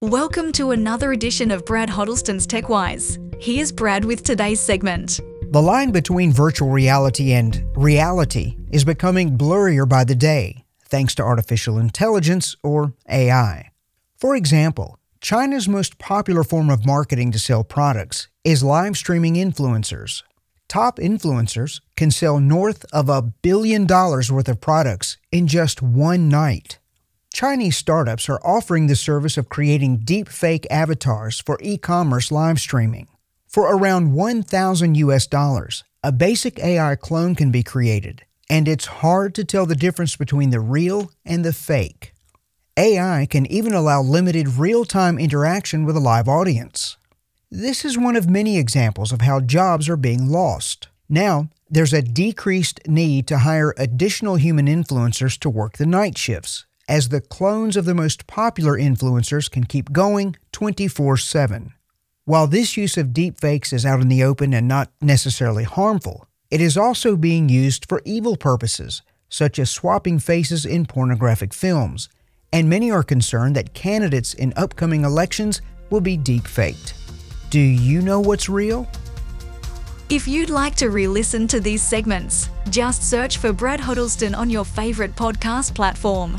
Welcome to another edition of Brad Huddleston's TechWise. Here's Brad with today's segment. The line between virtual reality and reality is becoming blurrier by the day, thanks to artificial intelligence or AI. For example, China's most popular form of marketing to sell products is live streaming influencers. Top influencers can sell north of a billion dollars worth of products in just one night. Chinese startups are offering the service of creating deep fake avatars for e commerce live streaming. For around 1,000 US dollars, a basic AI clone can be created, and it's hard to tell the difference between the real and the fake. AI can even allow limited real time interaction with a live audience. This is one of many examples of how jobs are being lost. Now, there's a decreased need to hire additional human influencers to work the night shifts as the clones of the most popular influencers can keep going 24 7. While this use of deepfakes is out in the open and not necessarily harmful, it is also being used for evil purposes, such as swapping faces in pornographic films, and many are concerned that candidates in upcoming elections will be deepfaked. Do you know what's real? If you'd like to re listen to these segments, just search for Brad Huddleston on your favourite podcast platform.